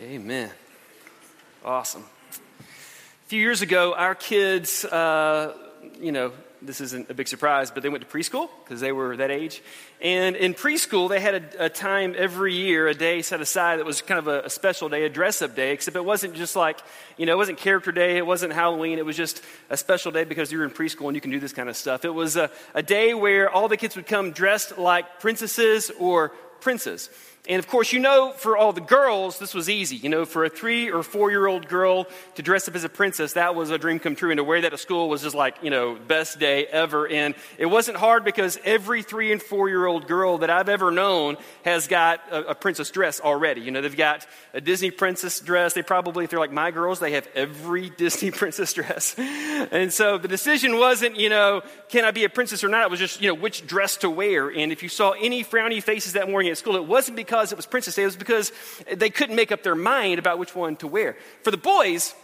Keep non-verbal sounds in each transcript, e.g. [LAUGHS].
Amen. Awesome. A few years ago, our kids, uh, you know, this isn't a big surprise, but they went to preschool because they were that age. And in preschool, they had a, a, time every year, a day set aside that was kind of a, a special day, a dress up day, except it wasn't just like, you know, it wasn't character day, it wasn't Halloween, it was just a special day because you were in preschool and you can do this kind of stuff. It was a, a day where all the kids would come dressed like princesses or princes. And of course, you know, for all the girls, this was easy. You know, for a three or four year old girl to dress up as a princess, that was a dream come true. And to wear that to school was just like, you know, best day ever. And it wasn't hard because every three and four year old girl that I've ever known has got a, a, princess dress already. You know, they've got a Disney princess dress. They probably, if they're like my girls, they have every [LAUGHS] Disney princess dress. And so the decision wasn't, you know, can I be a princess or not? It was just, you know, which dress to wear. And if you saw any frowny faces that morning at school, it wasn't because because it was Princess Day, it was because they couldn't make up their mind about which one to wear. For the boys,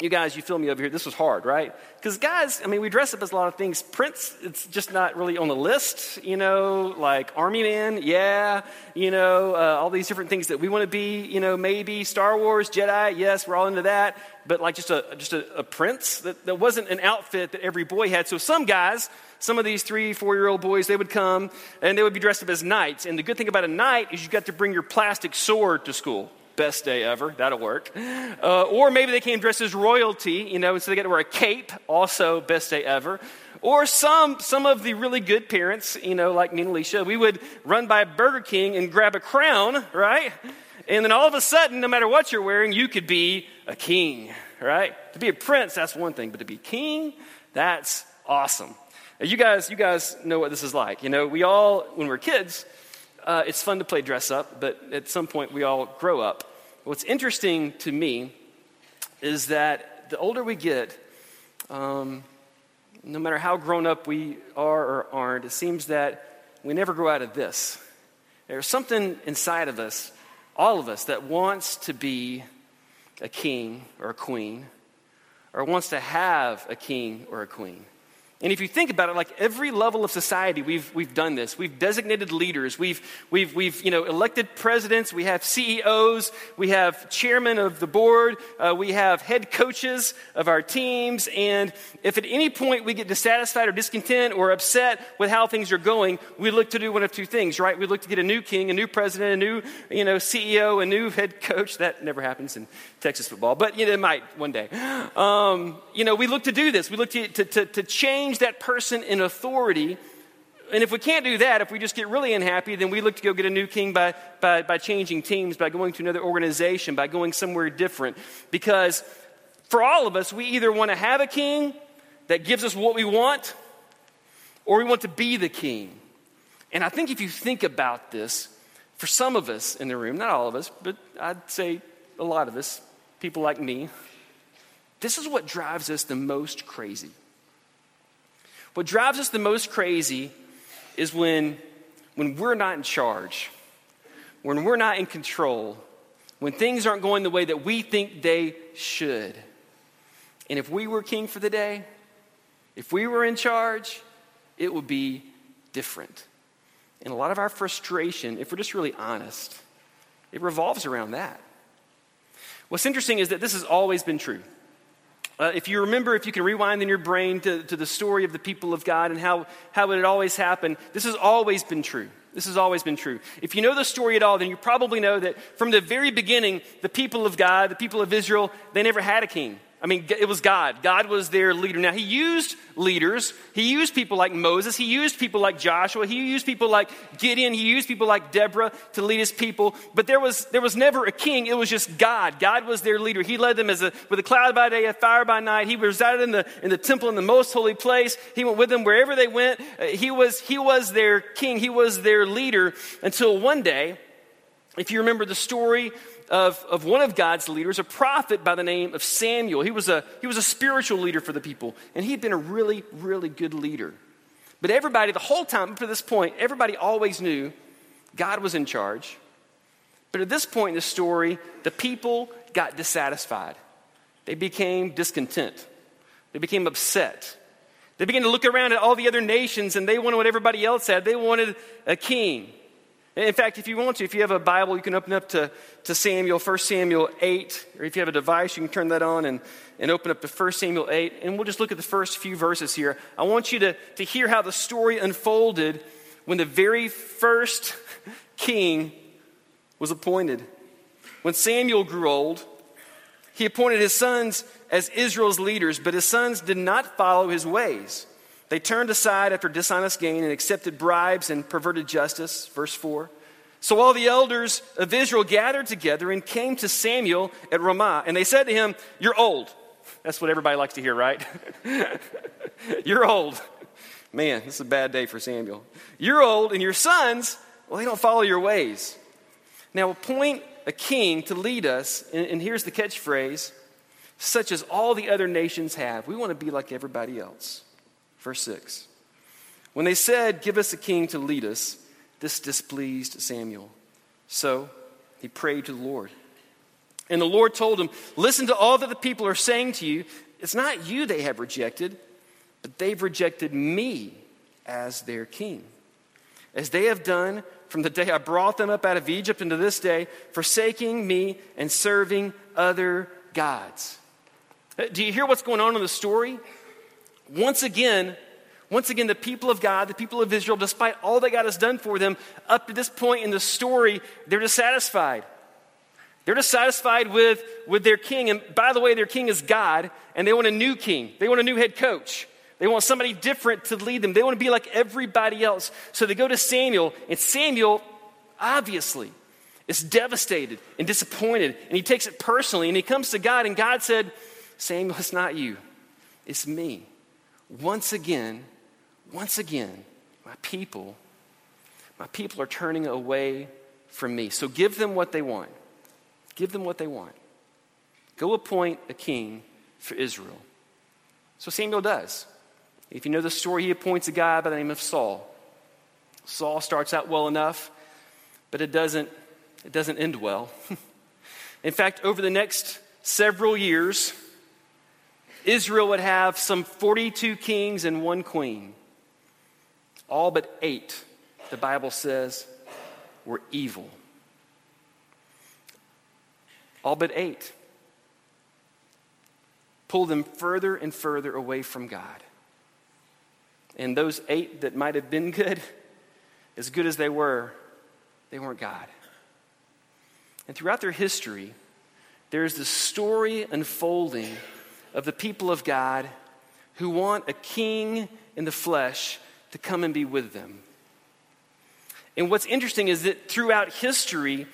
you guys, you feel me over here. This was hard, right? Because guys, I mean, we dress up as a lot of things. Prince, it's just not really on the list, you know, like Army Man, yeah, you know, uh, all these different things that we want to be, you know, maybe Star Wars, Jedi, yes, we're all into that. But like just a just a, a prince, that, that wasn't an outfit that every boy had. So some guys, some of these three, four year old boys, they would come and they would be dressed up as knights. And the good thing about a knight is you got to bring your plastic sword to school. Best day ever. That'll work. Uh, or maybe they came dressed as royalty, you know, so they got to wear a cape. Also, best day ever. Or some, some of the really good parents, you know, like me and Alicia, we would run by Burger King and grab a crown, right? And then all of a sudden, no matter what you're wearing, you could be a king, right? To be a prince, that's one thing, but to be king, that's awesome. You guys, you guys know what this is like. You know, we all, when we're kids, uh, it's fun to play dress up, but at some point we all grow up. What's interesting to me is that the older we get, um, no matter how grown up we are or aren't, it seems that we never grow out of this. There's something inside of us, all of us, that wants to be a king or a queen, or wants to have a king or a queen. And if you think about it, like every level of society, we've, we've done this. We've designated leaders. We've, we've, we've you know, elected presidents. We have CEOs. We have chairmen of the board. Uh, we have head coaches of our teams. And if at any point we get dissatisfied or discontent or upset with how things are going, we look to do one of two things, right? We look to get a new king, a new president, a new, you know, CEO, a new head coach. That never happens in Texas football, but you know, it might one day. Um, you know, we look to do this. We look to, to, to, to change change that person in authority. And if we can't do that, if we just get really unhappy, then we look to go get a new king by, by, by changing teams, by going to another organization, by going somewhere different. Because for all of us, we either want to have a king that gives us what we want, or we want to be the king. And I think if you think about this, for some of us in the room, not all of us, but I'd say a lot of us, people like me, this is what drives us the most crazy. What drives us the most crazy is when, when we're not in charge, when we're not in control, when things aren't going the way that we think they should. And if we were king for the day, if we were in charge, it would be different. And a lot of our frustration, if we're just really honest, it revolves around that. What's interesting is that this has always been true. Uh, if you remember, if you can rewind in your brain to, to the story of the people of God and how, how it always happened, this has always been true. This has always been true. If you know the story at all, then you probably know that from the very beginning, the people of God, the people of Israel, they never had a king. I mean, it was God. God was their leader. Now, He used leaders. He used people like Moses. He used people like Joshua. He used people like Gideon. He used people like Deborah to lead His people. But there was, there was never a king. It was just God. God was their leader. He led them as a, with a cloud by day, a fire by night. He resided in the, in the temple in the most holy place. He went with them wherever they went. Uh, he, was, he was their king. He was their leader until one day, if you remember the story of, of one of God's leaders, a prophet by the name of Samuel. He was, a, he was a spiritual leader for the people, and he had been a really, really good leader. But everybody, the whole time up to this point, everybody always knew God was in charge. But at this point in the story, the people got dissatisfied. They became discontent. They became upset. They began to look around at all the other nations and they wanted what everybody else had. They wanted a king. In fact, if you want to, if you have a Bible, you can open up to, to Samuel, 1 Samuel 8, or if you have a device, you can turn that on and, and open up to 1 Samuel 8, and we'll just look at the first few verses here. I want you to, to hear how the story unfolded when the very first king was appointed. When Samuel grew old, he appointed his sons as Israel's leaders, but his sons did not follow his ways. They turned aside after dishonest gain and accepted bribes and perverted justice. Verse 4. So all the elders of Israel gathered together and came to Samuel at Ramah, and they said to him, You're old. That's what everybody likes to hear, right? [LAUGHS] You're old. Man, this is a bad day for Samuel. You're old, and your sons, well, they don't follow your ways. Now, appoint a king to lead us, and, and here's the catchphrase such as all the other nations have. We want to be like everybody else. Verse 6. When they said, Give us a king to lead us, this displeased Samuel. So he prayed to the Lord. And the Lord told him, Listen to all that the people are saying to you. It's not you they have rejected, but they've rejected me as their king. As they have done from the day I brought them up out of Egypt into this day, forsaking me and serving other gods. Uh, do you hear what's going on in the story? Once again, once again, the people of God, the people of Israel, despite all that God has done for them, up to this point in the story, they're dissatisfied. They're dissatisfied with, with their king. And by the way, their king is God, and they want a new king. They want a new head coach. They want somebody different to lead them. They want to be like everybody else. So they go to Samuel, and Samuel, obviously, is devastated and disappointed, and he takes it personally, and he comes to God, and God said, Samuel, it's not you, it's me. Once again, once again, my people, my people are turning away from me. So give them what they want. Give them what they want. Go appoint a king for Israel. So Samuel does. If you know the story, he appoints a guy by the name of Saul. Saul starts out well enough, but it doesn't, it doesn't end well. [LAUGHS] In fact, over the next several years, Israel would have some 42 kings and one queen. All but eight, the Bible says, were evil. All but eight pulled them further and further away from God. And those eight that might have been good, as good as they were, they weren't God. And throughout their history, there's this story unfolding of the people of God who want a king in the flesh to come and be with them. And what's interesting is that throughout history,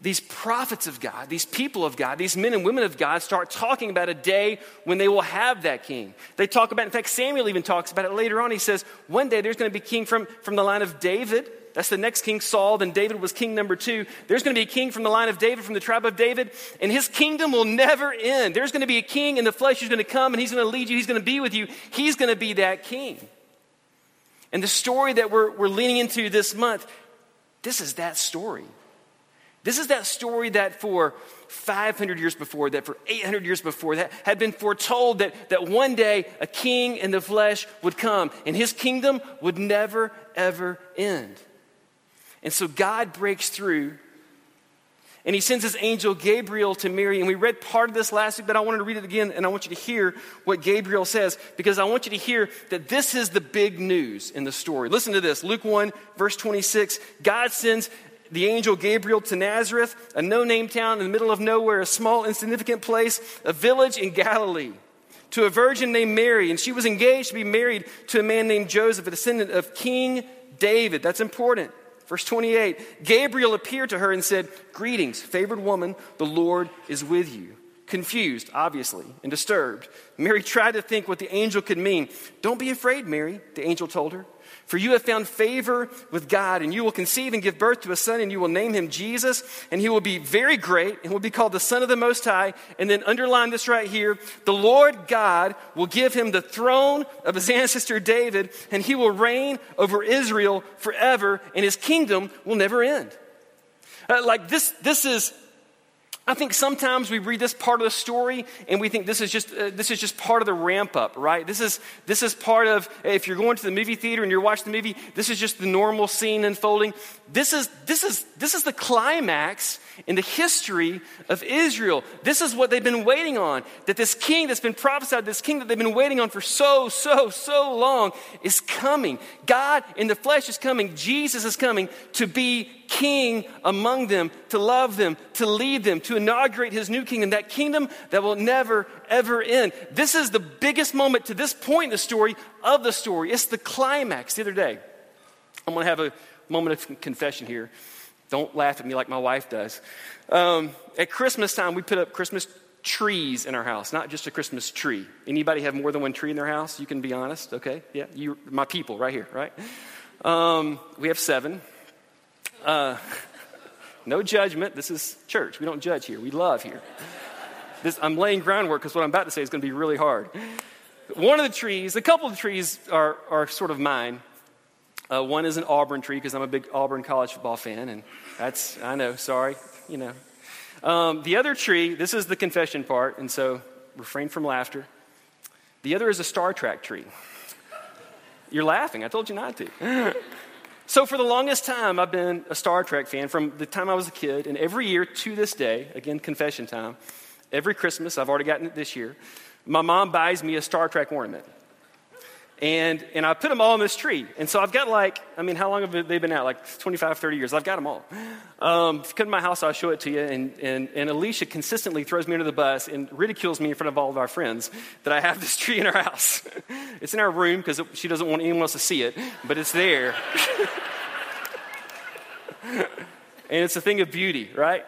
these prophets of God, these people of God, these men and women of God start talking about a day when they will have that king. They talk about, in fact, Samuel even talks about it later on. He says, one day there's going to be king from, from the line of David that's the next king, Saul. Then David was king number two. There's going to be a king from the line of David, from the tribe of David, and his kingdom will never end. There's going to be a king in the flesh who's going to come and he's going to lead you. He's going to be with you. He's going to be that king. And the story that we're, we're leaning into this month, this is that story. This is that story that for 500 years before, that for 800 years before, that had been foretold that, that one day a king in the flesh would come and his kingdom would never, ever end. And so God breaks through and he sends his angel Gabriel to Mary. And we read part of this last week, but I wanted to read it again and I want you to hear what Gabriel says because I want you to hear that this is the big news in the story. Listen to this Luke 1, verse 26. God sends the angel Gabriel to Nazareth, a no name town in the middle of nowhere, a small, insignificant place, a village in Galilee, to a virgin named Mary. And she was engaged to be married to a man named Joseph, a descendant of King David. That's important. Verse 28 Gabriel appeared to her and said, Greetings, favored woman, the Lord is with you. Confused, obviously, and disturbed, Mary tried to think what the angel could mean. Don't be afraid, Mary, the angel told her. For you have found favor with God, and you will conceive and give birth to a son, and you will name him Jesus, and he will be very great, and will be called the Son of the Most High. And then underline this right here the Lord God will give him the throne of his ancestor David, and he will reign over Israel forever, and his kingdom will never end. Uh, like this, this is I think sometimes we read this part of the story and we think this is just uh, this is just part of the ramp up, right? This is this is part of if you're going to the movie theater and you're watching the movie, this is just the normal scene unfolding. This is this is this is the climax in the history of Israel. This is what they've been waiting on. That this king that's been prophesied, this king that they've been waiting on for so so so long is coming. God in the flesh is coming. Jesus is coming to be king among them, to love them, to lead them, to inaugurate his new kingdom, that kingdom that will never, ever end. This is the biggest moment to this point in the story of the story. It's the climax. The other day, I'm going to have a moment of confession here. Don't laugh at me like my wife does. Um, at Christmas time, we put up Christmas trees in our house, not just a Christmas tree. Anybody have more than one tree in their house? You can be honest, okay? Yeah, you, my people right here, right? Um, we have seven. Uh, [LAUGHS] no judgment. This is church. We don't judge here. We love here. This, I'm laying groundwork because what I'm about to say is going to be really hard. One of the trees, a couple of trees are, are sort of mine. Uh, one is an Auburn tree because I'm a big Auburn college football fan, and that's, I know, sorry, you know. Um, the other tree, this is the confession part, and so refrain from laughter. The other is a Star Trek tree. You're laughing. I told you not to. [LAUGHS] So, for the longest time, I've been a Star Trek fan from the time I was a kid. And every year to this day, again, confession time, every Christmas, I've already gotten it this year, my mom buys me a Star Trek ornament. And, and I put them all on this tree. And so I've got like, I mean, how long have they been out? Like 25, 30 years. I've got them all. Um, if you come to my house, I'll show it to you. And, and, and Alicia consistently throws me under the bus and ridicules me in front of all of our friends that I have this [LAUGHS] tree in our house. it's in our room because she doesn't want anyone else to see it, but it's there. [LAUGHS] and it's a thing of beauty, right?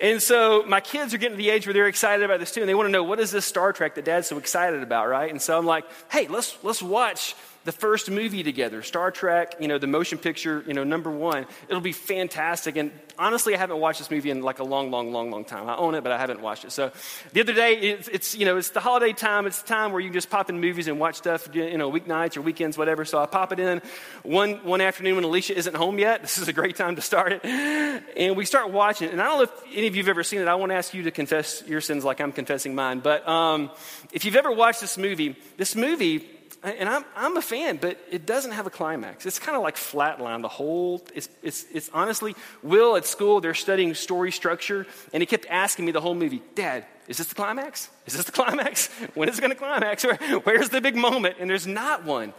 And so my kids are getting to the age where they're excited about this too, and they want to know what is this Star Trek that Dad's so excited about, right? And so I'm like, hey, let's let's watch the first movie together, Star Trek, you know, the motion picture, you know, number one. It'll be fantastic. And honestly, I haven't watched this movie in like a long, long, long, long time. I own it, but I haven't watched it. So the other day, it's, it's you know, it's the holiday time. It's the time where you just pop in movies and watch stuff, you know, weeknights or weekends, whatever. So I pop it in one, one afternoon when Alicia isn't home yet. [LAUGHS] This is a great time to start it. And we start watching. And I don't know if any of you have ever seen it. I won't ask you to confess your sins like I'm confessing mine. But um, if you've ever watched this movie, this movie and I'm, I'm a fan, but it doesn't have a climax. It's kind of like flatline. The whole, it's, it's, it's honestly, Will at school, they're studying story structure, and he kept asking me the whole movie, Dad, is this the climax? Is this the climax? [LAUGHS] When is it going to climax? Where, where's the big moment? And there's not one.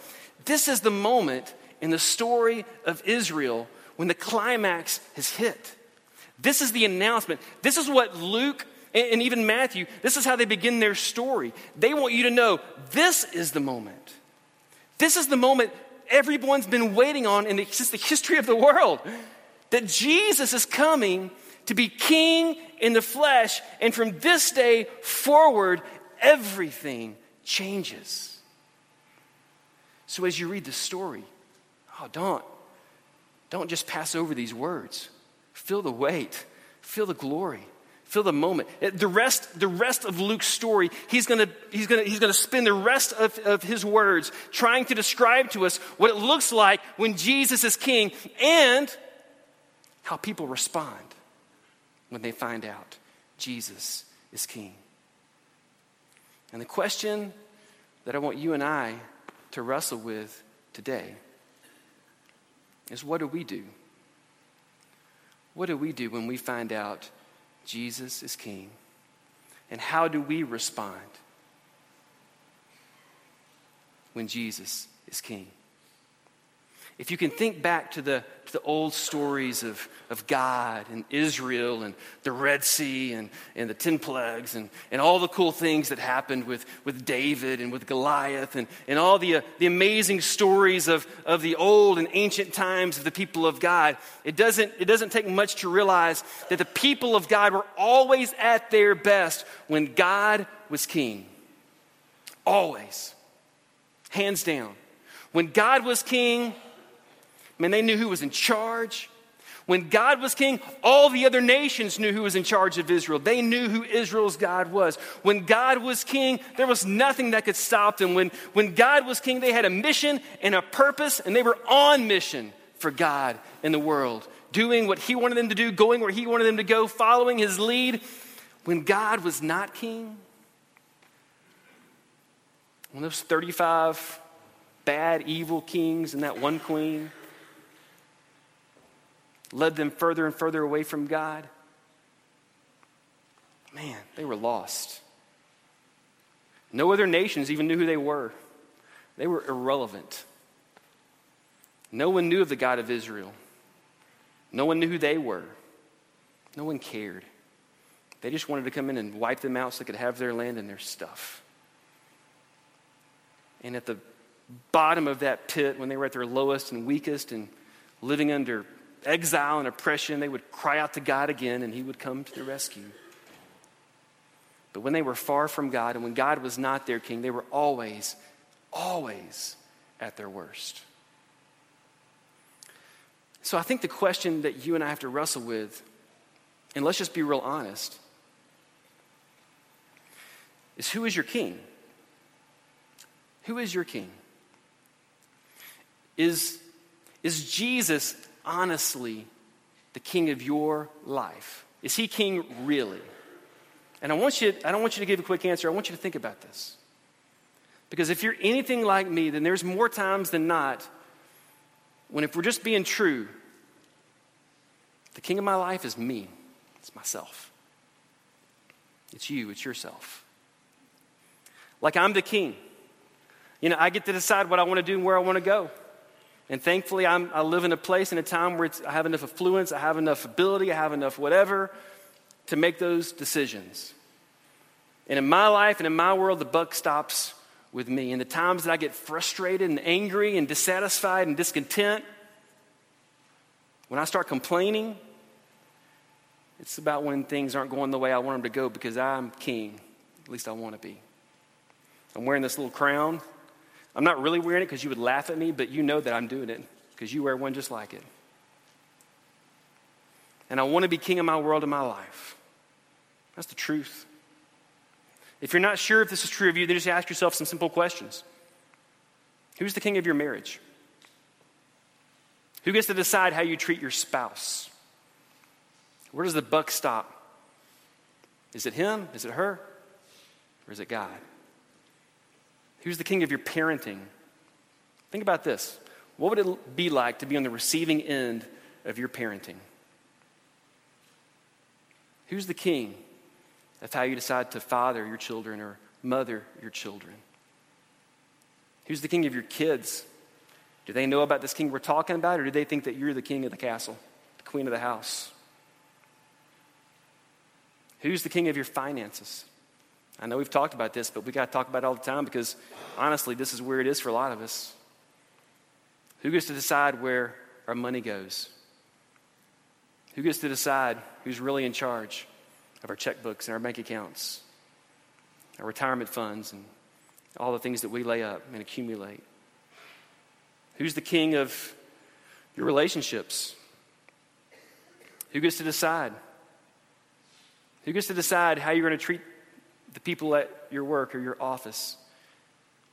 This is the moment in the story of Israel when the climax has hit. This is the announcement. This is what Luke and even Matthew, this is how they begin their story. They want you to know this is the moment. This is the moment everyone's been waiting on in the, the history of the world. That Jesus is coming to be king in the flesh, and from this day forward, everything changes. So as you read the story, oh, don't, don't just pass over these words. Feel the weight, feel the glory. Feel the moment. The rest, the rest of Luke's story, he's going to he's gonna, he's gonna spend the rest of, of his words trying to describe to us what it looks like when Jesus is king and how people respond when they find out Jesus is king. And the question that I want you and I to wrestle with today is what do we do? What do we do when we find out Jesus is king. And how do we respond when Jesus is king? If you can think back to the, to the old stories of, of God and Israel and the Red Sea and, and the 10 plagues and, and all the cool things that happened with, with David and with Goliath and, and all the, uh, the amazing stories of, of the old and ancient times of the people of God, it doesn't, it doesn't take much to realize that the people of God were always at their best when God was king. Always. Hands down. When God was king, Man, they knew who was in charge. When God was king, all the other nations knew who was in charge of Israel. They knew who Israel's God was. When God was king, there was nothing that could stop them. When, when God was king, they had a mission and a purpose, and they were on mission for God in the world, doing what He wanted them to do, going where He wanted them to go, following His lead. when God was not king, when those 35 bad, evil kings and that one queen led them further and further away from God, man, they were lost. No other nations even knew who they were. They were irrelevant. No one knew of the God of Israel. No one knew who they were. No one cared. They just wanted to come in and wipe them out so they could have their land and their stuff. And at the bottom of that pit, when they were at their lowest and weakest and living under exile and oppression, they would cry out to God again and He would come to their rescue. But when they were far from God and when God was not their king, they were always, always at their worst. So I think the question that you and I have to wrestle with, and let's just be real honest, is who is your king? Who is your king? Is, is Jesus honestly the king of your life? Is he king really? And I want you, I don't want you to give a quick answer. I want you to think about this. Because if you're anything like me, then there's more times than not when, if we're just being true, the king of my life is me, it's myself. It's you, it's yourself. Like I'm the king. You know, I get to decide what I want to do and where I want to go. And thankfully, I'm, i live in a place and a time where I have enough affluence, I have enough ability, I have enough whatever to make those decisions. And in my life and in my world, the buck stops with me. And the times that I get frustrated and angry and dissatisfied and discontent, when I start complaining, it's about when things aren't going the way I want them to go because I'm king. At least I want to be. I'm wearing this little crown. I'm not really wearing it because you would laugh at me, but you know that I'm doing it because you wear one just like it. And I want to be king of my world and my life. That's the truth. If you're not sure if this is true of you, then just ask yourself some simple questions Who's the king of your marriage? Who gets to decide how you treat your spouse? Where does the buck stop? Is it him? Is it her? Or is it God? Who's the king of your parenting? Think about this. What would it be like to be on the receiving end of your parenting? Who's the king of how you decide to father your children or mother your children? Who's the king of your kids? Do they know about this king we're talking about, or do they think that you're the king of the castle, the queen of the house? Who's the king of your finances? I know we've talked about this, but we got to talk about it all the time because honestly, this is where it is for a lot of us. Who gets to decide where our money goes? Who gets to decide who's really in charge of our checkbooks and our bank accounts, our retirement funds, and all the things that we lay up and accumulate? Who's the king of your relationships? Who gets to decide? Who gets to decide how you're going to treat the people at your work or your office?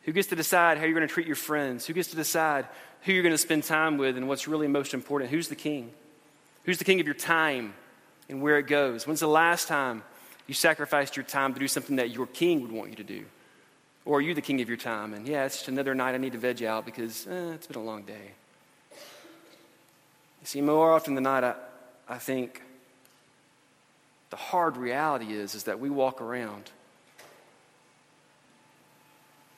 Who gets to decide how you're going to treat your friends? Who gets to decide who you're going to spend time with and what's really most important? Who's the king? Who's the king of your time and where it goes? When's the last time you sacrificed your time to do something that your king would want you to do? Or are you the king of your time? And yeah, it's just another night I need to veg out because eh, it's been a long day. You see, more often than not, I, I think the hard reality is, is that we walk around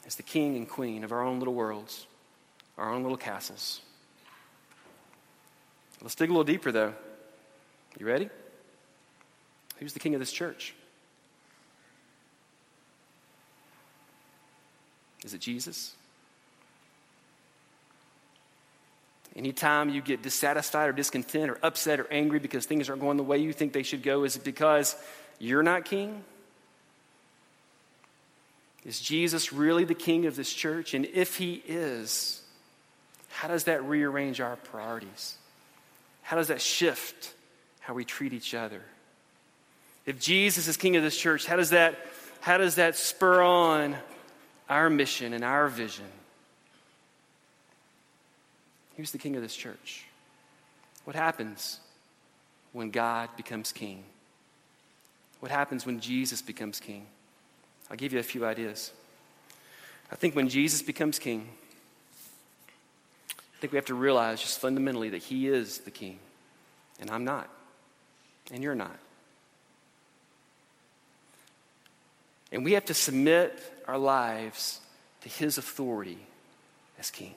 as the king and queen of our own little worlds, our own little castles. Let's dig a little deeper, though. You ready? Who's the king of this church? Is it Jesus? Anytime you get dissatisfied or discontent or upset or angry because things aren't going the way you think they should go, is it because you're not king? Is Jesus really the king of this church? And if he is, how does that rearrange our priorities? How does that shift how we treat each other? If Jesus is king of this church, how does that, how does that spur on our mission and our vision? Who's the king of this church? What happens when God becomes king? What happens when Jesus becomes king? I'll give you a few ideas. I think when Jesus becomes king, I think we have to realize just fundamentally that he is the king, and I'm not, and you're not. And we have to submit our lives to his authority as king.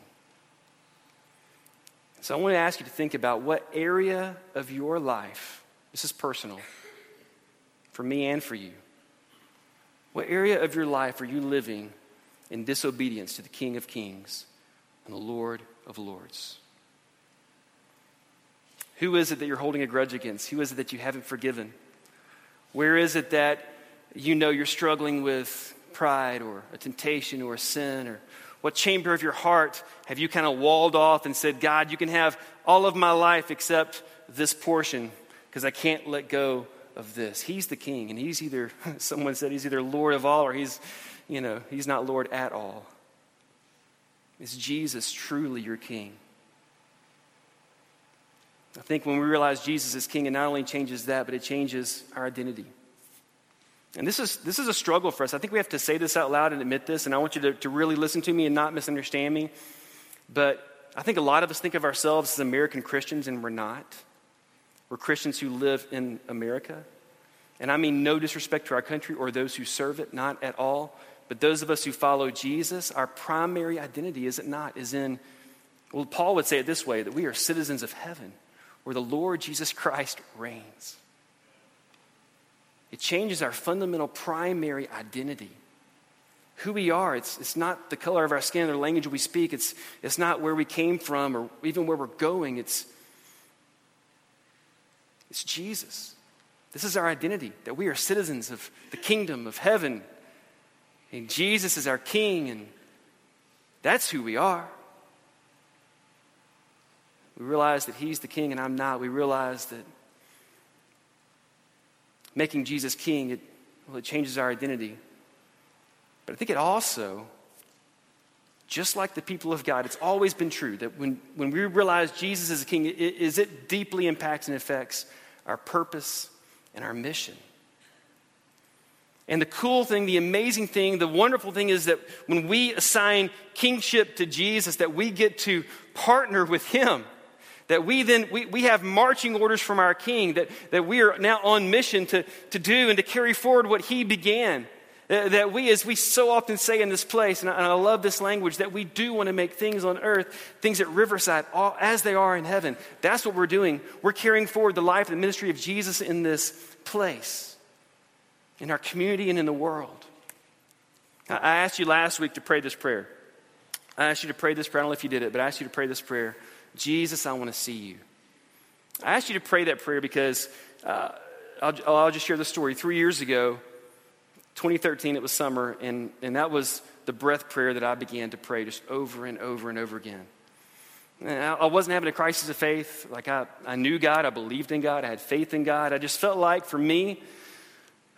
So I want to ask you to think about what area of your life, this is personal, for me and for you. What area of your life are you living in disobedience to the King of Kings and the Lord of Lords? Who is it that you're holding a grudge against? Who is it that you haven't forgiven? Where is it that you know you're struggling with pride or a temptation or a sin? Or what chamber of your heart have you kind of walled off and said, God, you can have all of my life except this portion because I can't let go of this? He's the king, and he's either, [LAUGHS] someone said, he's either Lord of all or he's you know, he's not Lord at all. Is Jesus truly your king? I think when we realize Jesus is king, it not only changes that, but it changes our identity. And this is, this is a struggle for us. I think we have to say this out loud and admit this, and I want you to, to really listen to me and not misunderstand me. But I think a lot of us think of ourselves as American Christians, and we're not. We're Christians who live in America. And I mean no disrespect to our country or those who serve it, not at all. But those of us who follow Jesus, our primary identity, is it not, is in, well, Paul would say it this way that we are citizens of heaven where the Lord Jesus Christ reigns. It changes our fundamental primary identity. Who we are, it's, it's not the color of our skin or language we speak, it's, it's not where we came from or even where we're going. It's, it's Jesus. This is our identity, that we are citizens of the kingdom of heaven, and Jesus is our King, and that's who we are. We realize that He's the King and I'm not. We realize that making Jesus King, it, well, it changes our identity. But I think it also, just like the people of God, it's always been true that when, when we realize Jesus is a King, it, is it deeply impacts and affects our purpose and our mission. And the cool thing, the amazing thing, the wonderful thing is that when we assign kingship to Jesus, that we get to partner with him. That we then, we, we have marching orders from our king, that, that we are now on mission to, to do and to carry forward what he began. That, that we, as we so often say in this place, and I, and I love this language, that we do want to make things on earth, things at Riverside, all, as they are in heaven. That's what we're doing. We're carrying forward the life and the ministry of Jesus in this place in our community and in the world. I asked you last week to pray this prayer. I asked you to pray this prayer. I don't know if you did it, but I asked you to pray this prayer Jesus, I want to see you. I asked you to pray that prayer because uh, I'll, I'll, just share the story. Three years ago, 2013, it was summer, and, and that was the breath prayer that I began to pray just over and over and over again. And I wasn't having a crisis of faith. Like I, I knew God, I believed in God, I had faith in God. I just felt like for me,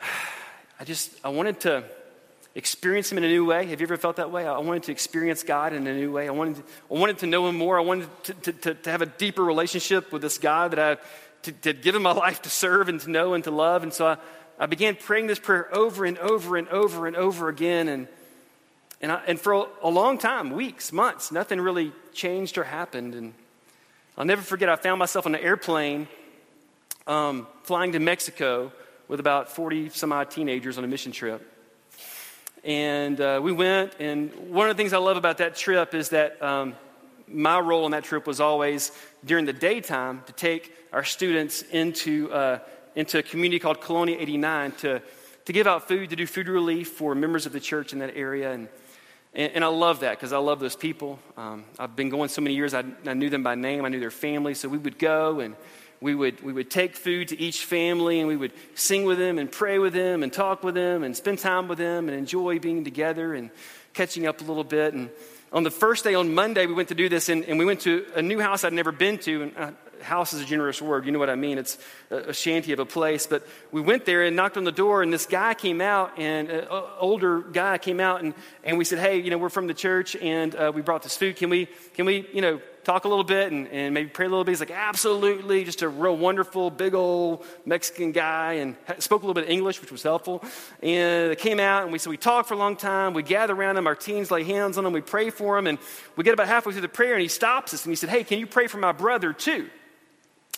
[SIGHS] I just, I wanted to experience Him in a new way. Have you ever felt that way? I wanted to experience God in a new way. I wanted to, I wanted to know Him more. I wanted to, to, to, to have a deeper relationship with this God that I, to, given my [LAUGHS] life to serve and to know and to love. And so I, I began praying this prayer over and over and over and over again. And, and, I, and for a, long time, weeks, months, nothing really changed or happened. And I'll never forget, I found myself on an airplane um, flying to Mexico with about 40 some odd teenagers on a mission trip. And uh, we went, and one of the things I love about that trip is that um, my role on that trip was always during the daytime to take our students into, uh, into a community called Colonia 89 to, to give out food, to do food relief for members of the church in that area. And, and, and I love that because I love those people. Um, I've been going so many years, I, I knew them by name, I knew their family. So we would go and we would, we would take food to each family and we would sing with them and pray with them and talk with them and spend time with them and enjoy being together and catching up a little bit. And on the first day, on Monday, we went to do this and, and we went to a new house I'd never been to. And, house is a generous word. You know what I mean? It's a, shanty of a place. But we went there and knocked on the door, and this guy came out, and an older guy came out, and, and we said, Hey, you know, we're from the church, and uh, we brought this food. Can we, can we, you know, talk a little bit and, and maybe pray a little bit? He's like, Absolutely. Just a real wonderful, big old Mexican guy and spoke a little bit of English, which was helpful. And they came out and we, so we talked for a long time. We gather around him. Our teens lay hands on him. We pray for him. And we get about halfway through the prayer and he stops us and he said, Hey, can you pray for my brother too?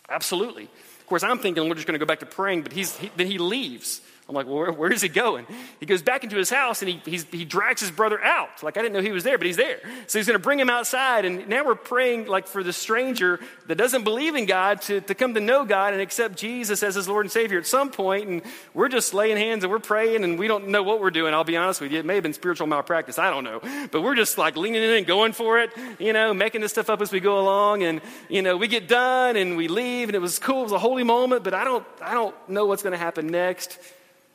Absolutely. Of course, I'm thinking we're just going to go back to praying, but he's, he, then he leaves. I'm like, well, where, where is he going? He goes back into his house and he, he drags his brother out. Like, I didn't know he was there, but he's there. So he's going to bring him outside. And now we're praying, like, for the stranger that doesn't believe in God to, to come to know God and accept Jesus as his Lord and Savior at some point. And we're just laying hands and we're praying and we don't know what we're doing. I'll be honest with you. It may have been spiritual malpractice. I don't know. But we're just like leaning in and going for it, you know, making this stuff up as we go along. And, you know, we get done and we leave and it was cool. It was a holy moment, but I don't, I don't know what's going to happen next.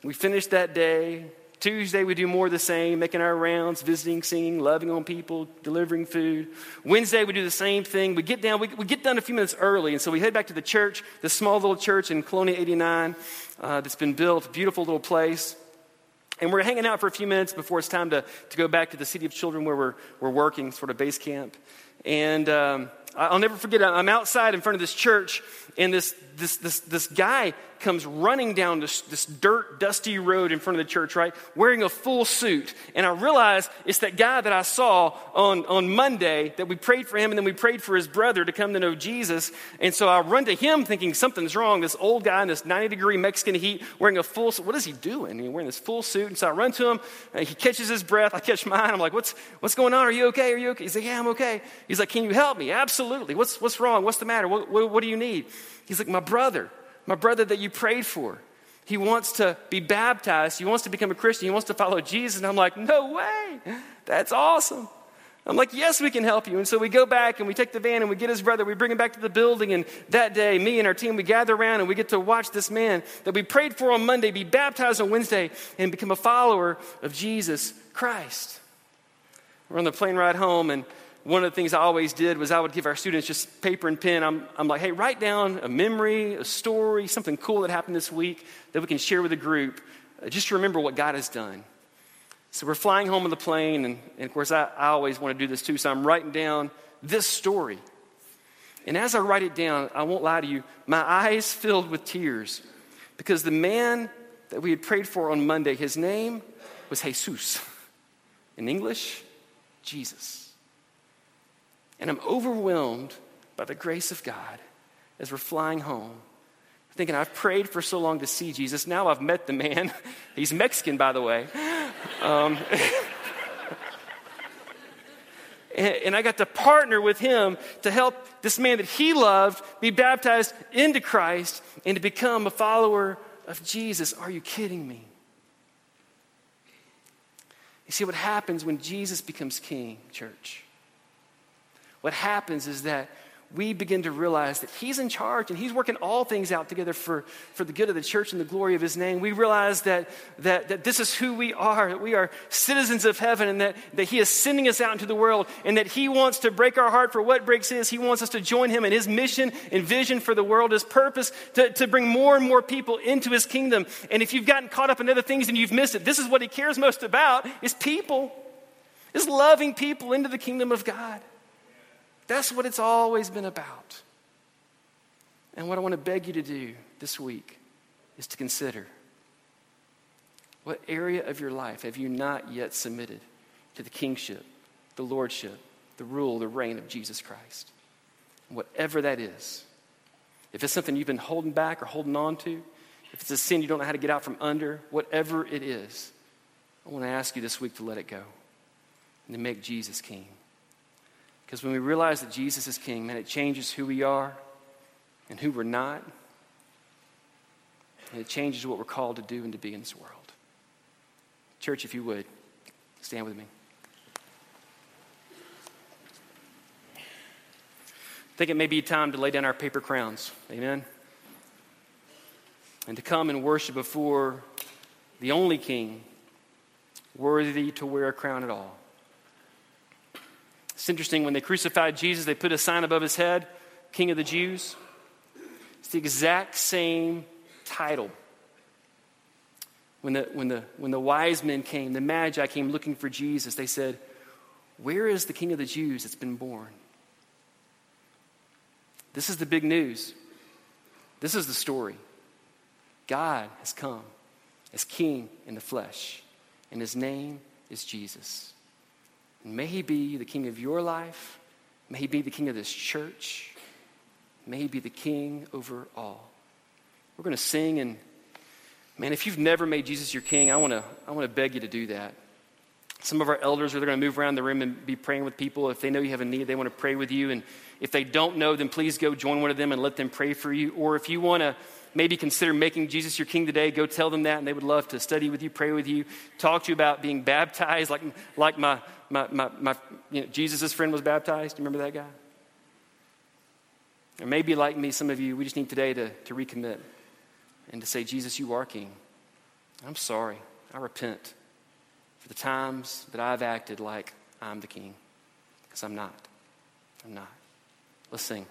We finish that day. Tuesday, we do more of the same, making our rounds, visiting, singing, loving on people, delivering food. Wednesday, we do the same thing. We get down, we, we get done a few minutes early, and so we head back to the church, the small little church in Colonia 89 uh, that's been built, beautiful little place. And we're hanging out for a few minutes before it's time to, to go back to the City of Children where we're, we're working, sort of base camp. And um, I'll never forget, I'm outside in front of this church, and this, this, this, this guy comes running down this, this dirt, dusty road in front of the church, right? Wearing a full suit. And I realize it's that guy that I saw on, on Monday that we prayed for him and then we prayed for his brother to come to know Jesus. And so I run to him thinking something's wrong. This old guy in this 90 degree Mexican heat wearing a full suit. What is he doing? He's wearing this full suit. And so I run to him. he catches his breath. I catch mine. I'm like, what's, what's going on? Are you okay? Are you okay? He's like, yeah, I'm okay. He's like, can you help me? Absolutely. What's, what's wrong? What's the matter? What, what, what do you need? He's like, my brother my brother that you prayed for. He wants to be baptized. He wants to become a Christian. He wants to follow Jesus. And I'm like, no way. That's awesome. I'm like, yes, we can help you. And so we go back and we take the van and we get his brother. We bring him back to the building. And that day, me and our team, we gather around and we get to watch this man that we prayed for on Monday be baptized on Wednesday and become a follower of Jesus Christ. We're on the plane ride home and one of the things I always did was I would give our students just paper and pen. I'm, I'm like, hey, write down a memory, a story, something cool that happened this week that we can share with the group. Uh, just to remember what God has done. So we're flying home on the plane, and, and of course, I, I always want to do this too. So I'm writing down this story. And as I write it down, I won't lie to you, my eyes filled with tears because the man that we had prayed for on Monday, his name was Jesus. In English, Jesus. And I'm overwhelmed by the grace of God as we're flying home. Thinking, I've prayed for so long to see Jesus. Now I've met the man. [LAUGHS] He's Mexican, by the way. Um, [LAUGHS] and, I got to partner with him to help this man that he loved be baptized into Christ and to become a follower of Jesus. Are you kidding me? You see what happens when Jesus becomes king, church? What happens is that we begin to realize that He's in charge and He's working all things out together for, for the good of the church and the glory of His name. We realize that, that, that this is who we are, that we are citizens of heaven, and that, that He is sending us out into the world, and that He wants to break our heart for what breaks His. He wants us to join Him in His mission and vision for the world, His purpose to, to bring more and more people into His kingdom. And if you've gotten caught up in other things and you've missed it, this is what He cares most about is people, is loving people into the kingdom of God. That's what it's always been about. And what I want to beg you to do this week is to consider what area of your life have you not yet submitted to the kingship, the lordship, the rule, the reign of Jesus Christ? Whatever that is. If it's something you've been holding back or holding on to, if it's a sin you don't know how to get out from under, whatever it is, I want to ask you this week to let it go and to make Jesus king. Because when we realize that Jesus is King, man, it changes who we are and who we're not. And it changes what we're called to do and to be in this world. Church, if you would, stand with me. I think it may be time to lay down our paper crowns. Amen. And to come and worship before the only King worthy to wear a crown at all. It's interesting, when they crucified Jesus, they put a sign above his head, King of the Jews. It's the exact same title. When the, when, the, when the wise men came, the Magi came looking for Jesus, they said, Where is the King of the Jews that's been born? This is the big news. This is the story. God has come as king in the flesh, and his name is Jesus. May he be the king of your life. May he be the king of this church. May he be the king over all. We're going to sing, and man, if you've never made Jesus your king, I want to I want to beg you to do that. Some of our elders are going to move around the room and be praying with people. If they know you have a need, they want to pray with you. And if they don't know, then please go join one of them and let them pray for you. Or if you want to maybe consider making Jesus your king today, go tell them that, and they would love to study with you, pray with you, talk to you about being baptized, like, like my, my, my, my you know, Jesus' friend was baptized. Do you remember that guy? Or maybe like me, some of you, we just need today to, to recommit and to say, Jesus, you are king. I'm sorry. I repent for the times that I've acted like I'm the king, because I'm not. I'm not. Let's sing.